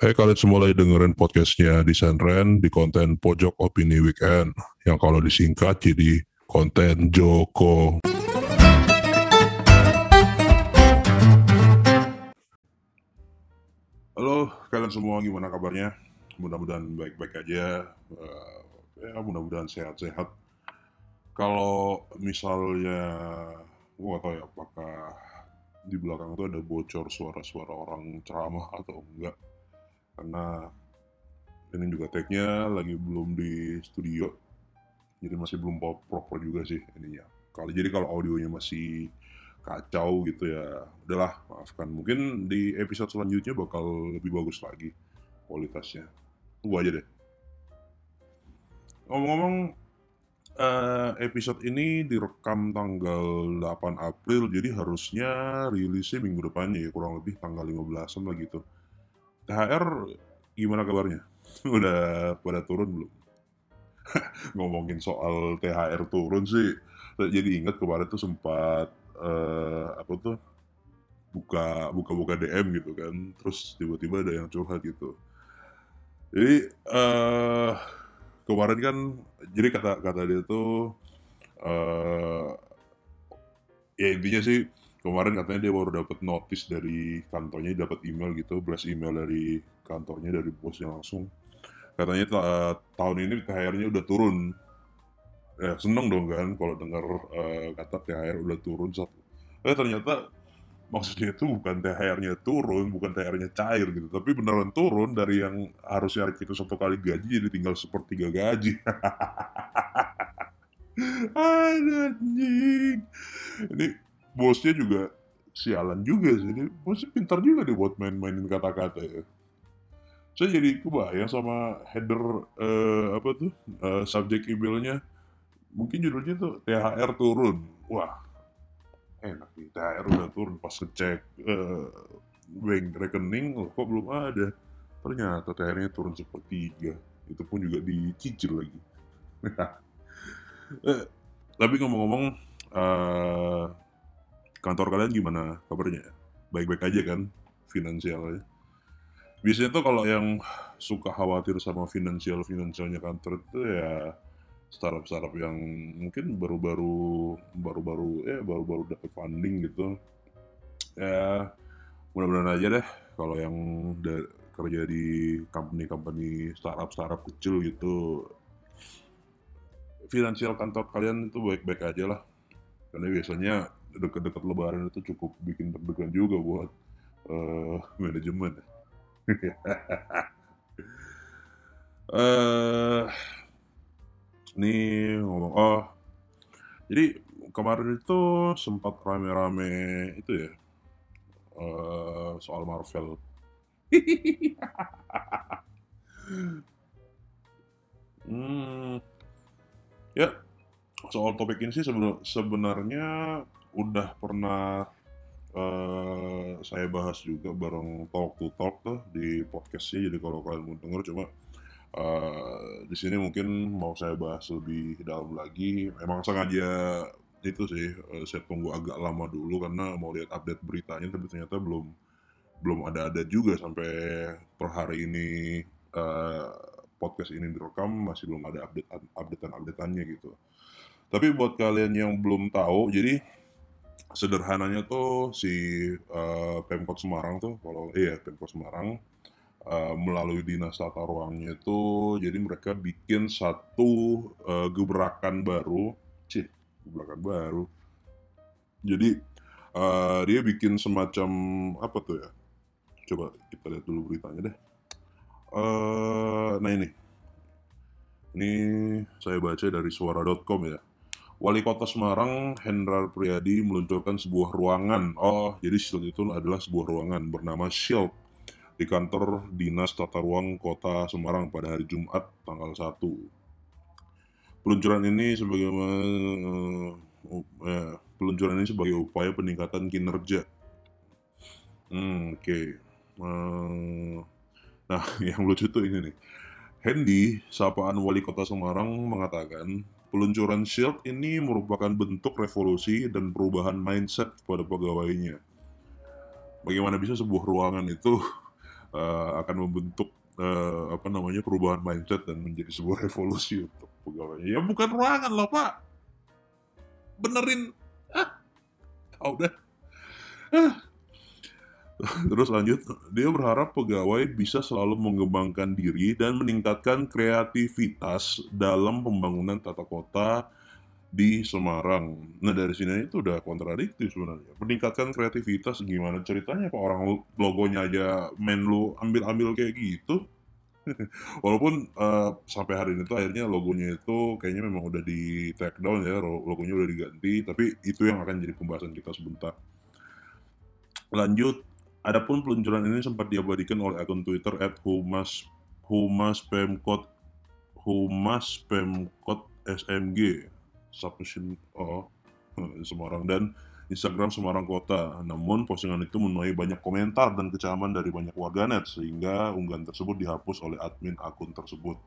Hai kalian semua lagi dengerin podcastnya Ren di konten Pojok Opini Weekend yang kalau disingkat jadi konten Joko. Halo kalian semua gimana kabarnya? Mudah-mudahan baik-baik aja. Uh, ya mudah-mudahan sehat-sehat. Kalau misalnya gua gak tahu ya apakah di belakang itu ada bocor suara-suara orang ceramah atau enggak karena ini juga tag-nya lagi belum di studio. Jadi masih belum proper juga sih ininya. Kalau jadi kalau audionya masih kacau gitu ya udahlah maafkan. Mungkin di episode selanjutnya bakal lebih bagus lagi kualitasnya. Tunggu aja deh. Ngomong-ngomong uh, episode ini direkam tanggal 8 April jadi harusnya rilisnya minggu depannya ya kurang lebih tanggal 15an lah gitu THR gimana kabarnya? Udah pada turun belum? Ngomongin soal THR turun sih, jadi ingat kemarin tuh sempat uh, apa tuh buka buka buka DM gitu kan, terus tiba-tiba ada yang curhat gitu. Jadi uh, kemarin kan, jadi kata kata dia tuh uh, ya intinya sih kemarin katanya dia baru dapat notice dari kantornya dapat email gitu blast email dari kantornya dari bosnya langsung. Katanya uh, tahun ini THR-nya udah turun. Ya seneng dong kan kalau dengar uh, kata THR udah turun satu eh ternyata maksudnya itu bukan THR-nya turun bukan THR-nya cair gitu tapi beneran turun dari yang harusnya itu satu kali gaji jadi tinggal sepertiga gaji. Anjing. Ini bosnya juga sialan juga sih. Dia, bosnya pintar juga deh buat main-mainin kata-kata ya. Saya jadi kebayang sama header uh, apa tuh uh, subjek emailnya. Mungkin judulnya tuh THR turun. Wah, enak nih THR udah turun pas ngecek uh, bank rekening loh, kok belum ada. Ternyata THR-nya turun sepertiga. Itu pun juga dicicil lagi. eh, tapi ngomong-ngomong, uh, kantor kalian gimana kabarnya? Baik-baik aja kan finansialnya? Biasanya tuh kalau yang suka khawatir sama finansial finansialnya kantor itu ya startup startup yang mungkin baru-baru baru-baru ya baru-baru dapat funding gitu ya mudah-mudahan aja deh kalau yang kerja di company-company startup-startup kecil gitu finansial kantor kalian itu baik-baik aja lah karena biasanya dekat-dekat lebaran itu cukup bikin deg-degan juga buat uh, manajemen. uh, ini ngomong oh jadi kemarin itu sempat rame-rame itu ya uh, soal Marvel. hmm, ya soal topik ini sih sebenarnya udah pernah uh, saya bahas juga bareng Talk to Talk tuh di podcastnya jadi kalau kalian mau denger cuma uh, di sini mungkin mau saya bahas lebih dalam lagi. Emang sengaja itu sih uh, saya tunggu agak lama dulu karena mau lihat update beritanya tapi ternyata belum belum ada ada juga sampai per hari ini uh, podcast ini direkam masih belum ada update updatean updateannya gitu. Tapi buat kalian yang belum tahu jadi sederhananya tuh si uh, Pemkot Semarang tuh kalau iya Pemkot Semarang uh, melalui dinas tata ruangnya itu jadi mereka bikin satu uh, gebrakan baru. Sih gebrakan baru. Jadi uh, dia bikin semacam apa tuh ya? Coba kita lihat dulu beritanya deh. Uh, nah ini. Ini saya baca dari suara.com ya Wali Kota Semarang Hendrar Priyadi meluncurkan sebuah ruangan. Oh, jadi Shield itu adalah sebuah ruangan bernama Shield di kantor Dinas Tata Ruang Kota Semarang pada hari Jumat tanggal 1. Peluncuran ini sebagai uh, uh, peluncuran ini sebagai upaya peningkatan kinerja. Hmm, oke. Okay. Uh, nah, yang lucu tuh ini nih. Hendy, sapaan wali kota Semarang mengatakan Peluncuran Shield ini merupakan bentuk revolusi dan perubahan mindset pada pegawainya. Bagaimana bisa sebuah ruangan itu uh, akan membentuk uh, apa namanya perubahan mindset dan menjadi sebuah revolusi untuk pegawai. Ya bukan ruangan loh pak, benerin ah, tau dah. Ah. Terus lanjut, dia berharap pegawai bisa selalu mengembangkan diri dan meningkatkan kreativitas dalam pembangunan tata kota di Semarang. Nah dari sini itu udah kontradiktif sebenarnya. Meningkatkan kreativitas gimana ceritanya Pak orang logonya aja main lu ambil-ambil kayak gitu. Walaupun uh, sampai hari ini tuh akhirnya logonya itu kayaknya memang udah di take down ya, logonya udah diganti, tapi itu yang akan jadi pembahasan kita sebentar. Lanjut, adapun peluncuran ini sempat diabadikan oleh akun Twitter pemkot humas pemkot smg submission oh, Semarang dan Instagram Semarang Kota. Namun postingan itu menuai banyak komentar dan kecaman dari banyak warganet sehingga unggahan tersebut dihapus oleh admin akun tersebut.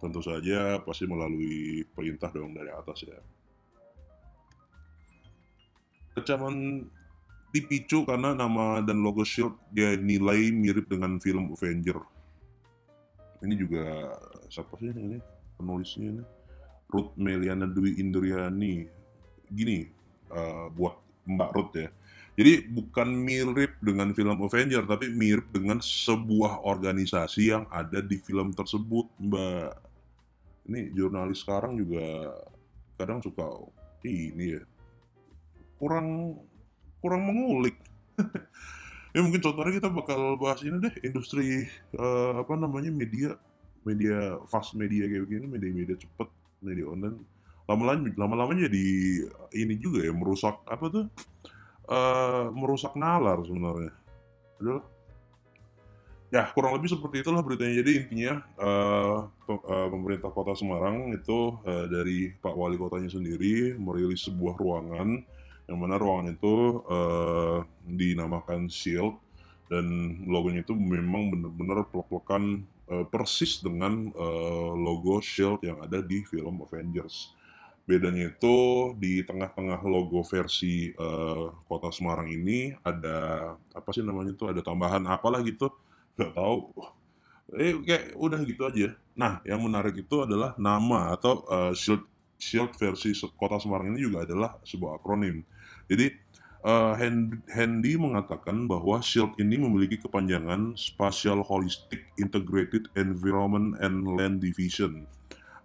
Tentu saja pasti melalui perintah dong dari atas ya. Kecaman dipicu karena nama dan logo Shield dia nilai mirip dengan film Avenger. Ini juga siapa sih ini penulisnya ini? Ruth Meliana Dwi Indriani. Gini, uh, buat Mbak Ruth ya. Jadi bukan mirip dengan film Avenger, tapi mirip dengan sebuah organisasi yang ada di film tersebut, Mbak. Ini jurnalis sekarang juga kadang suka ini ya kurang kurang mengulik. ya mungkin contohnya kita bakal bahas ini deh industri uh, apa namanya media media fast media kayak begini media-media cepet media online. Lama-lama lama-lama jadi ini juga ya merusak apa tuh uh, merusak nalar sebenarnya. Adalah ya kurang lebih seperti itulah beritanya. Jadi intinya uh, pemerintah kota Semarang itu uh, dari Pak Wali kotanya sendiri merilis sebuah ruangan yang mana ruangan itu uh, dinamakan Shield dan logonya itu memang benar-benar peluk-pelukan uh, persis dengan uh, logo Shield yang ada di film Avengers. Bedanya itu di tengah-tengah logo versi uh, kota Semarang ini ada apa sih namanya itu ada tambahan apalah gitu. Nggak tahu. Eh kayak udah gitu aja. Nah yang menarik itu adalah nama atau uh, shield shield versi kota Semarang ini juga adalah sebuah akronim jadi uh, Handy mengatakan bahwa shield ini memiliki kepanjangan Spatial Holistic Integrated Environment and Land Division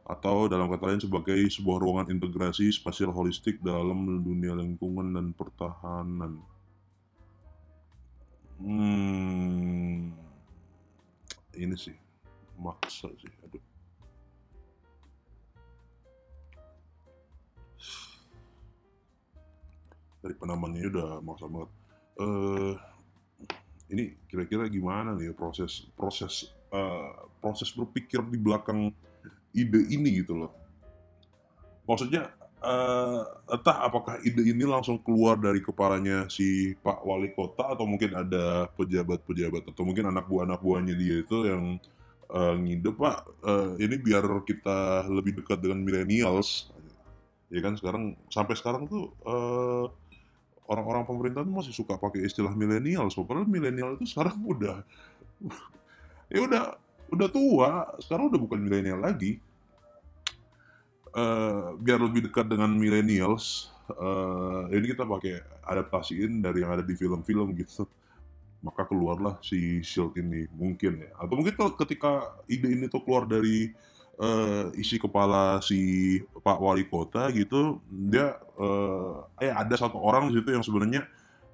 atau dalam kata lain sebagai sebuah ruangan integrasi spasial holistik dalam dunia lingkungan dan pertahanan. Hmm, ini sih maksa sih, aduh. Dari penamanya udah maksa banget. Uh, ini kira-kira gimana nih proses proses uh, proses berpikir di belakang ide ini gitu loh. Maksudnya uh, entah apakah ide ini langsung keluar dari kepalanya si Pak Wali Kota atau mungkin ada pejabat-pejabat atau mungkin anak buah anak buahnya dia itu yang uh, ngide Pak uh, ini biar kita lebih dekat dengan millennials ya kan sekarang sampai sekarang tuh uh, orang-orang pemerintah masih suka pakai istilah milenial, so, padahal milenial itu sekarang udah ya udah udah tua, sekarang udah bukan milenial lagi. Uh, biar lebih dekat dengan millennials, uh, ini kita pakai adaptasiin dari yang ada di film-film gitu. Maka keluarlah si Shield ini mungkin ya. Atau mungkin ketika ide ini tuh keluar dari uh, isi kepala si Pak Wali Kota gitu, dia uh, eh ada satu orang di situ yang sebenarnya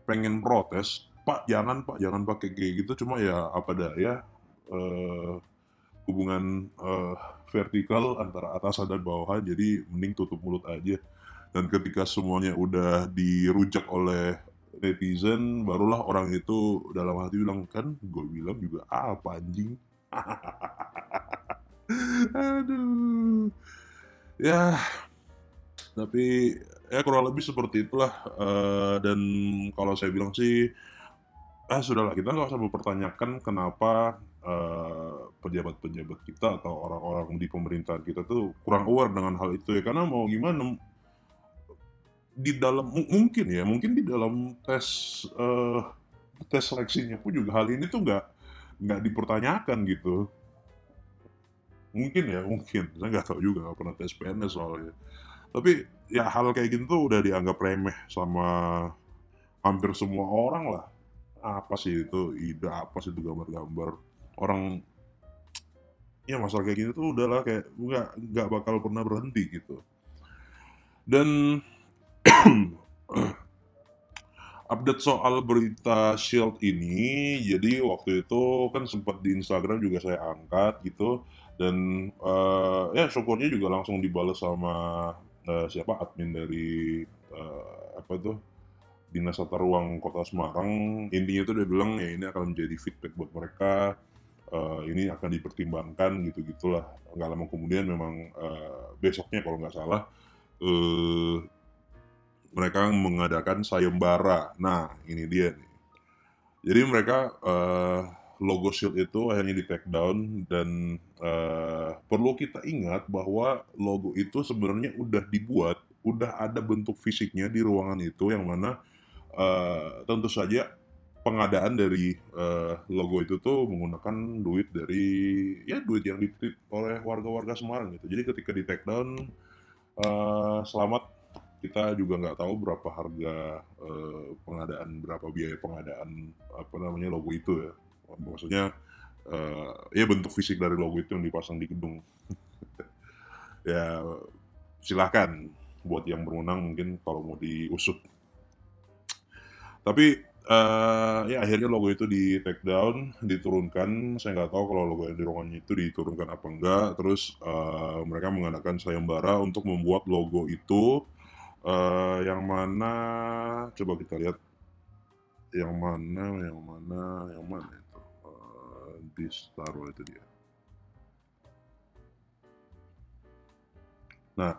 pengen protes, Pak jangan Pak jangan pakai kayak gitu, cuma ya apa daya uh, hubungan uh, vertikal antara atas dan bawah jadi mending tutup mulut aja. Dan ketika semuanya udah dirujak oleh netizen barulah orang itu dalam hati bilang kan gue bilang juga ah, apa anjing aduh ya tapi ya kurang lebih seperti itulah uh, dan kalau saya bilang sih ah sudahlah kita nggak usah mempertanyakan kenapa Eh, pejabat-pejabat uh, kita atau orang-orang di pemerintahan kita tuh kurang aware dengan hal itu ya karena mau gimana di dalam mungkin ya mungkin di dalam tes uh, tes seleksinya pun juga hal ini tuh nggak nggak dipertanyakan gitu. Mungkin ya, mungkin. Saya nggak tahu juga, nggak pernah tes PNS soalnya. Tapi ya hal kayak gitu tuh udah dianggap remeh sama hampir semua orang lah. Apa sih itu ide, apa sih itu gambar-gambar. Orang ya masalah kayak gini tuh udahlah kayak nggak nggak bakal pernah berhenti gitu. Dan update soal berita Shield ini, jadi waktu itu kan sempat di Instagram juga saya angkat gitu dan uh, ya syukurnya juga langsung dibalas sama uh, siapa admin dari uh, apa tuh dinas tata ruang kota Semarang. Intinya itu dia bilang ya ini akan menjadi feedback buat mereka. Uh, ini akan dipertimbangkan gitu gitulah nggak lama kemudian memang uh, besoknya kalau nggak salah uh, mereka mengadakan sayembara. Nah ini dia nih. Jadi mereka uh, logo Shield itu akhirnya di take down dan uh, perlu kita ingat bahwa logo itu sebenarnya udah dibuat, udah ada bentuk fisiknya di ruangan itu yang mana uh, tentu saja pengadaan dari uh, logo itu tuh menggunakan duit dari ya duit yang dititip oleh warga-warga Semarang gitu. Jadi ketika di take down uh, selamat kita juga nggak tahu berapa harga uh, pengadaan berapa biaya pengadaan apa namanya logo itu ya maksudnya uh, ya bentuk fisik dari logo itu yang dipasang di gedung. Ya silahkan buat yang berwenang mungkin kalau mau diusut. Tapi uh, ya akhirnya logo itu di take down diturunkan. Saya nggak tahu kalau logo yang di ruangan itu diturunkan apa enggak. Terus uh, mereka mengadakan sayembara untuk membuat logo itu. Uh, yang mana? Coba kita lihat. Yang mana yang mana yang mana Bistaro itu dia. Nah,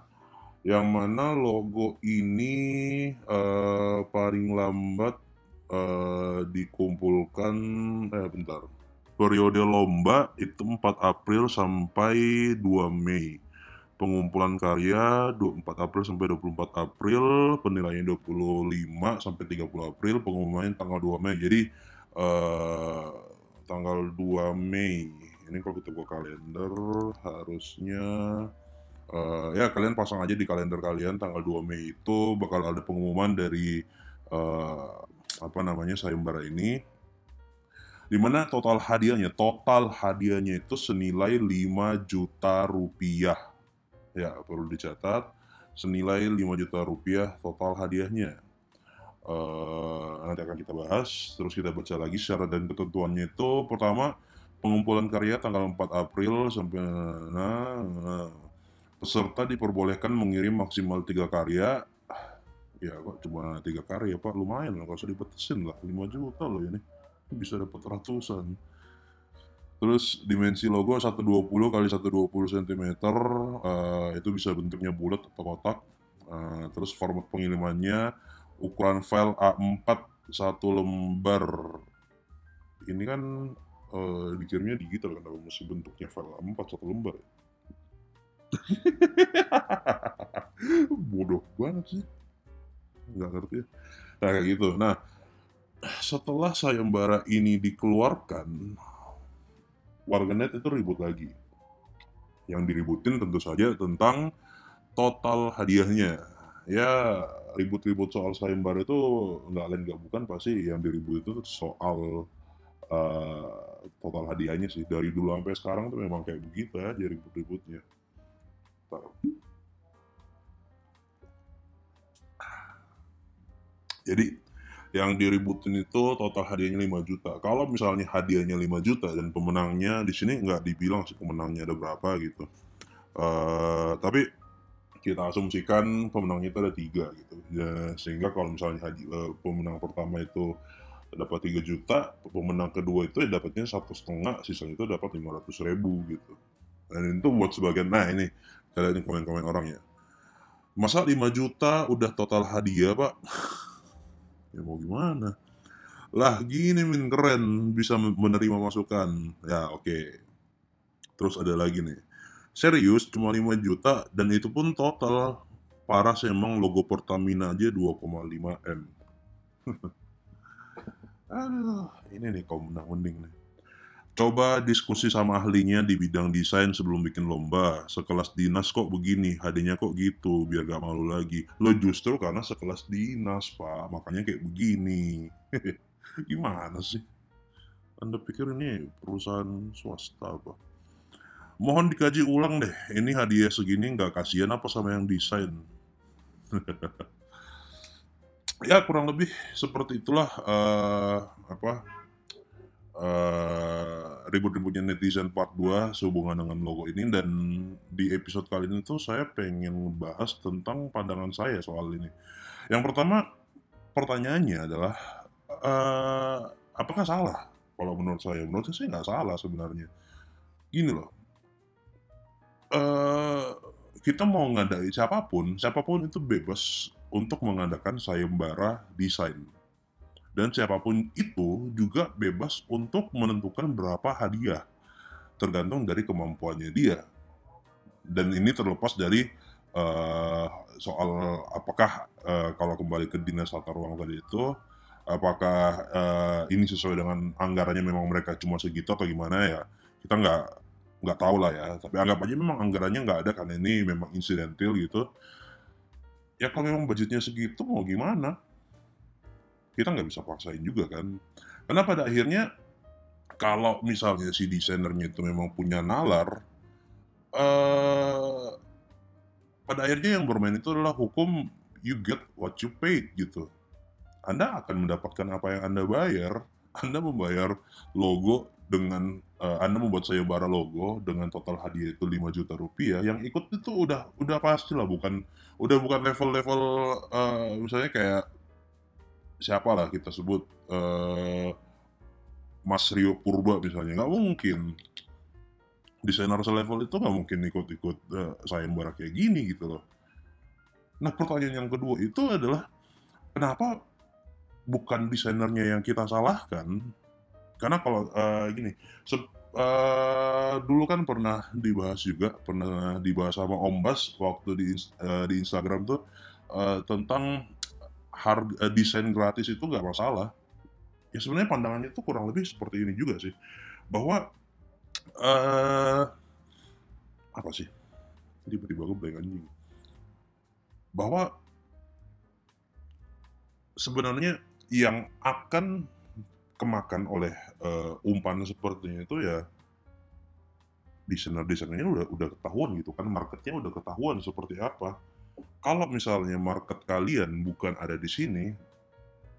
yang mana logo ini uh, paling lambat uh, dikumpulkan eh bentar. Periode lomba itu 4 April sampai 2 Mei. Pengumpulan karya 24 April sampai 24 April, penilaian 25 sampai 30 April, pengumuman tanggal 2 Mei. Jadi uh, tanggal 2 Mei. Ini kalau kita buka kalender harusnya uh, ya kalian pasang aja di kalender kalian tanggal 2 Mei itu bakal ada pengumuman dari uh, apa namanya sayembara ini. Di mana total hadiahnya? Total hadiahnya itu senilai 5 juta rupiah. Ya perlu dicatat. Senilai 5 juta rupiah total hadiahnya uh, nanti akan kita bahas. Terus kita baca lagi syarat dan ketentuannya itu pertama pengumpulan karya tanggal 4 April sampai nah, peserta diperbolehkan mengirim maksimal tiga karya. Ya kok cuma tiga karya pak lumayan lah kalau usah dibetesin lah 5 juta loh ini bisa dapat ratusan. Terus dimensi logo 120 kali 120 cm uh, itu bisa bentuknya bulat atau kotak. Uh, terus format pengirimannya ukuran file A4 satu lembar. Ini kan uh, dikirimnya digital kan masih bentuknya file A4 satu lembar. Bodoh banget sih. Nggak ngerti nah kayak gitu. Nah setelah sayembara ini dikeluarkan warganet itu ribut lagi. Yang diributin tentu saja tentang total hadiahnya. Ya ribut-ribut soal sayembara itu nggak lain nggak bukan pasti yang diribut itu soal uh, total hadiahnya sih dari dulu sampai sekarang tuh memang kayak begitu ya jadi ribut-ributnya jadi yang diributin itu total hadiahnya 5 juta. Kalau misalnya hadiahnya 5 juta dan pemenangnya di sini nggak dibilang sih pemenangnya ada berapa gitu. Uh, tapi kita asumsikan pemenangnya itu ada tiga gitu. Ya, sehingga kalau misalnya haji, uh, pemenang pertama itu dapat 3 juta pemenang kedua itu ya dapatnya satu setengah sisanya itu dapat 500 ribu gitu. Dan itu buat sebagian nah ini kita lihat komen-komen orang ya. Masa 5 juta udah total hadiah pak? Ya mau gimana? Lah gini min keren bisa menerima masukan. Ya oke. Okay. terus ada lagi nih Serius cuma 5 juta dan itu pun total. Parah sih emang logo Pertamina aja 2,5 M. Aduh, ini nih kau menang mending nih. Coba diskusi sama ahlinya di bidang desain sebelum bikin lomba. Sekelas dinas kok begini, hadiahnya kok gitu, biar gak malu lagi. Lo justru karena sekelas dinas, Pak. Makanya kayak begini. Gimana sih? Anda pikir ini perusahaan swasta apa? Mohon dikaji ulang deh. Ini hadiah segini nggak kasihan apa sama yang desain? ya kurang lebih seperti itulah uh, apa uh, ribut-ributnya netizen part 2 sehubungan dengan logo ini dan di episode kali ini tuh saya pengen membahas tentang pandangan saya soal ini. Yang pertama pertanyaannya adalah uh, apakah salah? Kalau menurut saya, menurut saya nggak salah sebenarnya. Gini loh, uh, kita mau ngadai siapa pun, siapa pun itu bebas untuk mengadakan sayembara desain. Dan siapa pun itu juga bebas untuk menentukan berapa hadiah tergantung dari kemampuannya dia. Dan ini terlepas dari uh, soal apakah uh, kalau kembali ke dinas tata ruang tadi itu apakah uh, ini sesuai dengan anggarannya memang mereka cuma segitu atau gimana ya kita nggak nggak tahu lah ya. Tapi anggap aja memang anggarannya nggak ada karena ini memang insidental gitu. Ya kalau memang budgetnya segitu mau gimana? Kita nggak bisa paksain juga kan. Karena pada akhirnya kalau misalnya si desainernya itu memang punya nalar uh, pada akhirnya yang bermain itu adalah hukum you get what you paid gitu. Anda akan mendapatkan apa yang anda bayar. Anda membayar logo dengan uh, Anda membuat saya bara logo dengan total hadiah itu 5 juta rupiah, yang ikut itu udah udah pasti lah bukan udah bukan level-level uh, misalnya kayak siapa lah kita sebut uh, Mas Rio Purba misalnya nggak mungkin desainer selevel itu nggak mungkin ikut-ikut uh, sayembara kayak gini gitu loh. Nah pertanyaan yang kedua itu adalah kenapa bukan desainernya yang kita salahkan? Karena kalau uh, gini, uh, dulu kan pernah dibahas juga, pernah dibahas sama Om Bas waktu di uh, di Instagram tuh uh, tentang harga uh, desain gratis itu nggak masalah. Ya sebenarnya pandangannya itu kurang lebih seperti ini juga sih, bahwa uh, apa sih? Tiba-tiba gue blank anjing. Bahwa sebenarnya yang akan kemakan oleh uh, umpan seperti itu ya desainer-desainernya udah udah ketahuan gitu kan marketnya udah ketahuan seperti apa kalau misalnya market kalian bukan ada di sini,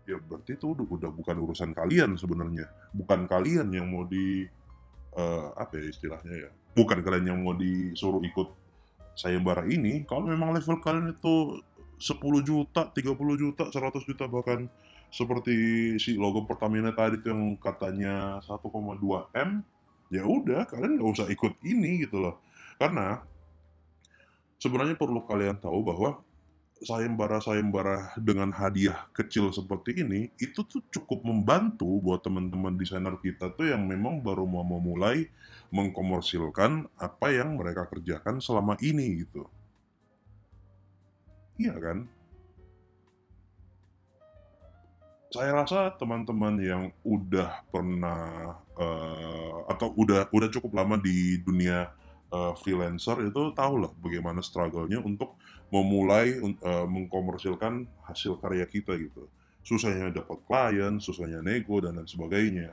ya berarti itu udah, udah bukan urusan kalian sebenarnya. Bukan kalian yang mau di uh, apa ya istilahnya ya. Bukan kalian yang mau disuruh ikut sayembara ini. Kalau memang level kalian itu 10 juta, 30 juta, 100 juta bahkan seperti si logo Pertamina tadi itu yang katanya 1,2 M, ya udah kalian nggak usah ikut ini gitu loh. Karena sebenarnya perlu kalian tahu bahwa sayembara-sayembara dengan hadiah kecil seperti ini itu tuh cukup membantu buat teman-teman desainer kita tuh yang memang baru mau memulai mengkomersilkan apa yang mereka kerjakan selama ini gitu. Iya kan? Saya rasa teman-teman yang udah pernah uh, atau udah udah cukup lama di dunia uh, freelancer itu tahu lah bagaimana struggle-nya untuk memulai uh, mengkomersilkan hasil karya kita gitu. Susahnya dapat klien, susahnya nego dan lain sebagainya.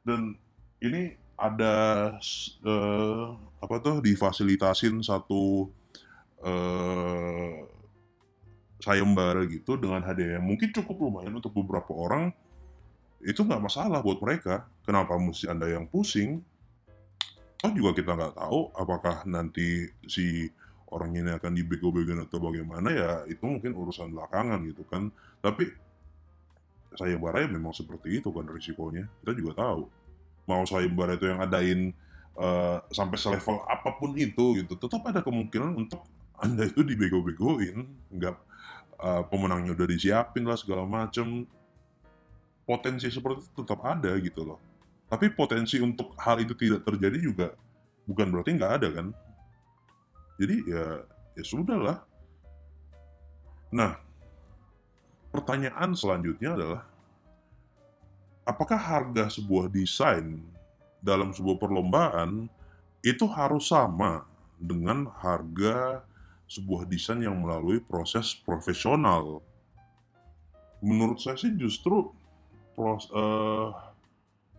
Dan ini ada uh, apa tuh difasilitasin satu sayembara gitu dengan hadiah yang mungkin cukup lumayan untuk beberapa orang itu nggak masalah buat mereka. Kenapa mesti anda yang pusing? Oh juga kita nggak tahu apakah nanti si orang ini akan dibego-begoin atau bagaimana ya itu mungkin urusan belakangan gitu kan. Tapi saya ya memang seperti itu kan risikonya. Kita juga tahu. Mau sayembara itu yang adain uh, sampai selevel apa pun itu gitu, tetap ada kemungkinan untuk anda itu dibego-begoin, nggak uh, pemenangnya udah disiapin lah segala macem. Potensi seperti itu tetap ada gitu loh tapi potensi untuk hal itu tidak terjadi juga bukan berarti nggak ada kan. Jadi ya ya sudah lah. Nah, pertanyaan selanjutnya adalah apakah harga sebuah desain dalam sebuah perlombaan itu harus sama dengan harga sebuah desain yang melalui proses profesional. Menurut saya sih justru pros, uh,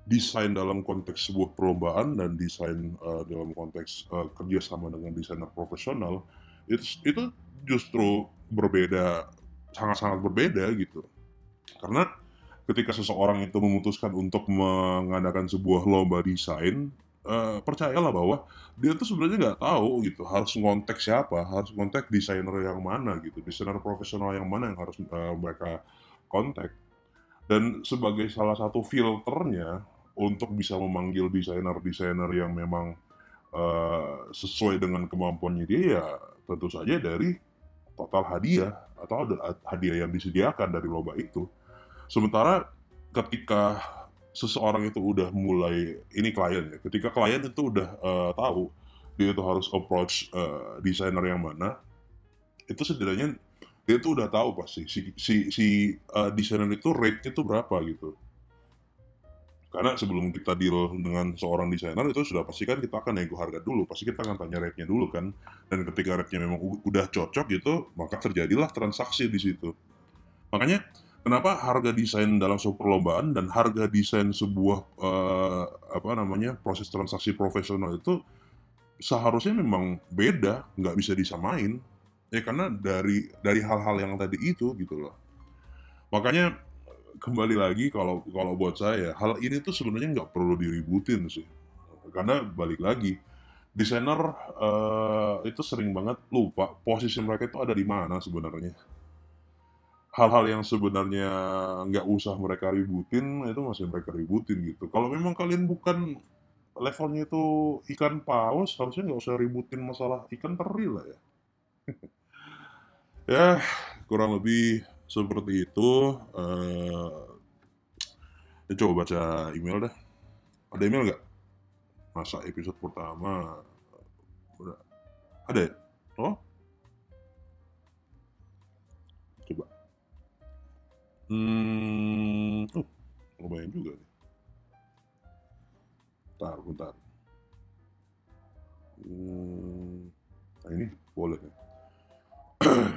desain dalam konteks sebuah perlombaan dan desain uh, dalam konteks uh, kerjasama dengan desainer profesional itu, itu justru berbeda sangat-sangat berbeda gitu karena ketika seseorang itu memutuskan untuk mengadakan sebuah lomba desain uh, percayalah bahwa dia tuh sebenarnya nggak tahu gitu harus ngontek siapa harus ngontek desainer yang mana gitu desainer profesional yang mana yang harus uh, mereka kontak. Dan sebagai salah satu filternya untuk bisa memanggil desainer-desainer yang memang uh, sesuai dengan kemampuannya dia ya tentu saja dari total hadiah atau hadiah yang disediakan dari lomba itu. Sementara ketika seseorang itu udah mulai ini klien ya, ketika klien itu udah uh, tahu dia itu harus approach uh, desainer yang mana, itu setidaknya dia itu udah tahu pasti si si, si uh, desainer itu rate-nya itu berapa gitu. Karena sebelum kita deal dengan seorang desainer itu sudah pasti kan kita akan nego harga dulu, pasti kita akan tanya rate-nya dulu kan. Dan ketika rate-nya memang udah cocok gitu, maka terjadilah transaksi di situ. Makanya kenapa harga desain dalam sebuah perlombaan dan harga desain sebuah uh, apa namanya proses transaksi profesional itu seharusnya memang beda, nggak bisa disamain. Ya karena dari dari hal-hal yang tadi itu gitu loh. Makanya kembali lagi kalau kalau buat saya hal ini tuh sebenarnya nggak perlu diributin sih. Karena balik lagi desainer uh, itu sering banget lupa posisi mereka itu ada di mana sebenarnya hal-hal yang sebenarnya nggak usah mereka ributin itu masih mereka ributin gitu. Kalau memang kalian bukan levelnya itu ikan paus harusnya nggak usah ributin masalah ikan teri lah ya. Ya kurang lebih seperti itu. Uh, coba baca email dah. Ada email nggak? Masa episode pertama ada ya? Oh Hmm, uh, lumayan juga nih. Bentar, bentar. Hmm, nah ini boleh nih.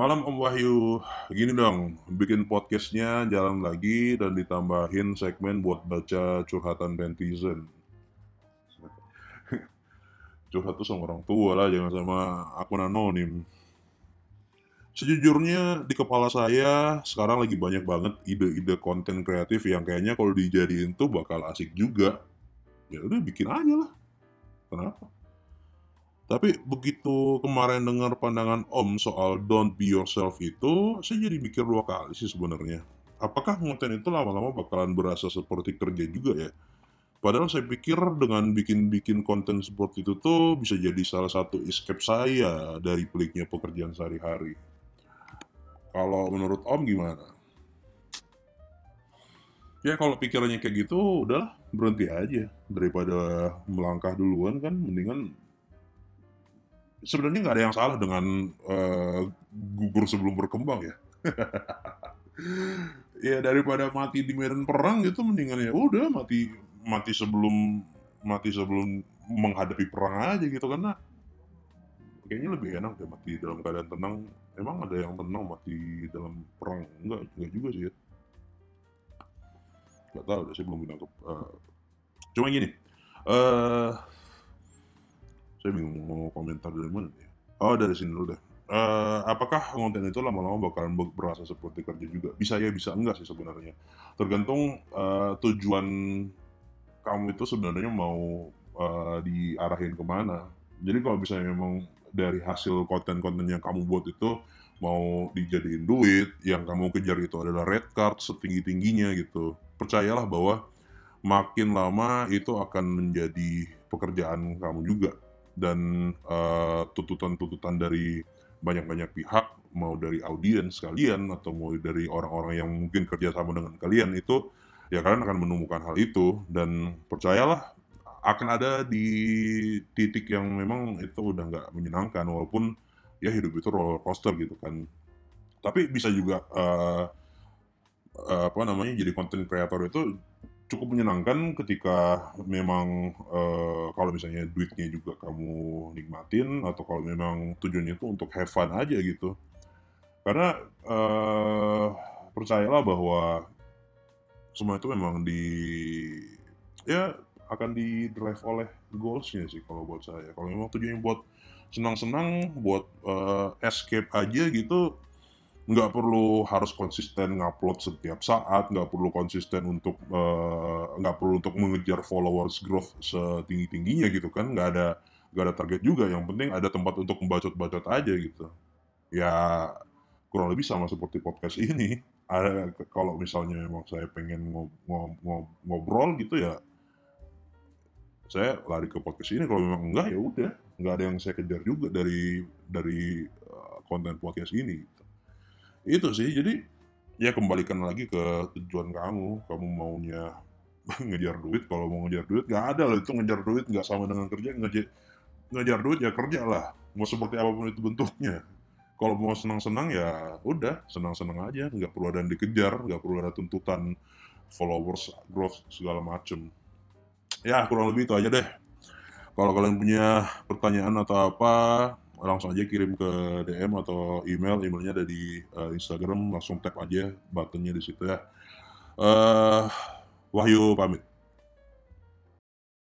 Malam Om Wahyu, gini dong, bikin podcastnya jalan lagi dan ditambahin segmen buat baca curhatan netizen. Curhat tuh sama orang tua lah, jangan sama akun anonim. Sejujurnya di kepala saya sekarang lagi banyak banget ide-ide konten kreatif yang kayaknya kalau dijadiin tuh bakal asik juga. Ya udah bikin aja lah. Kenapa? Tapi begitu kemarin dengar pandangan Om soal don't be yourself itu, saya jadi mikir dua kali sih sebenarnya. Apakah konten itu lama-lama bakalan berasa seperti kerja juga ya? Padahal saya pikir dengan bikin-bikin konten seperti itu tuh bisa jadi salah satu escape saya dari peliknya pekerjaan sehari-hari. Kalau menurut Om gimana? Ya kalau pikirannya kayak gitu, udah berhenti aja daripada melangkah duluan kan, mendingan sebenarnya nggak ada yang salah dengan uh, gugur sebelum berkembang ya. ya daripada mati di medan perang gitu, mendingan ya udah mati mati sebelum mati sebelum menghadapi perang aja gitu karena kayaknya lebih enak deh mati dalam keadaan tenang emang ada yang tenang mati dalam perang? Enggak enggak juga sih ya. Nggak tahu saya belum menangkap uh, cuma gini uh, saya bingung mau komentar dari mana ya. Oh dari sini dulu deh. Uh, apakah konten itu lama-lama bakalan berasa seperti kerja juga? Bisa ya bisa enggak sih sebenarnya? Tergantung uh, tujuan kamu itu sebenarnya mau uh, diarahin ke mana. Jadi kalau misalnya memang dari hasil konten-konten yang kamu buat itu mau dijadiin duit, yang kamu kejar itu adalah red card setinggi-tingginya gitu. Percayalah bahwa makin lama itu akan menjadi pekerjaan kamu juga. Dan uh, tuntutan-tuntutan dari banyak-banyak pihak, mau dari audiens kalian atau mau dari orang-orang yang mungkin kerjasama dengan kalian itu, ya kalian akan menemukan hal itu. Dan percayalah akan ada di titik yang memang itu udah nggak menyenangkan walaupun ya hidup itu roller coaster gitu kan tapi bisa juga uh, apa namanya jadi content creator itu cukup menyenangkan ketika memang uh, kalau misalnya duitnya juga kamu nikmatin atau kalau memang tujuannya itu untuk have fun aja gitu. Karena uh, percayalah bahwa semua itu memang di ya akan di drive oleh goalsnya sih kalau buat saya. Kalau memang tujuannya buat senang-senang, buat uh, escape aja gitu, nggak perlu harus konsisten ngupload setiap saat, nggak perlu konsisten untuk uh, nggak perlu untuk mengejar followers growth setinggi tingginya gitu kan, nggak ada nggak ada target juga. Yang penting ada tempat untuk membacot-bacot aja gitu. Ya kurang lebih sama seperti podcast ini. Ada kalau misalnya memang saya pengen ngob, ngob, ngob, ngobrol gitu ya, saya lari ke podcast ini. Kalau memang enggak ya udah, nggak ada yang saya kejar juga dari dari uh, konten podcast ini. Itu sih jadi ya kembalikan lagi ke tujuan kamu. Kamu maunya ngejar duit kalau mau ngejar duit nggak ada loh. Itu ngejar duit nggak sama dengan kerja ngejar ngejar duit ya kerja lah. Mau seperti apa pun itu bentuknya. Kalau mau senang-senang ya udah senang-senang aja. Nggak perlu ada yang dikejar nggak perlu ada tuntutan followers growth segala macem ya kurang lebih itu aja deh kalau kalian punya pertanyaan atau apa langsung aja kirim ke DM atau email, emailnya ada di uh, Instagram, langsung tap aja buttonnya di situ ya. Uh, Wahyu pamit.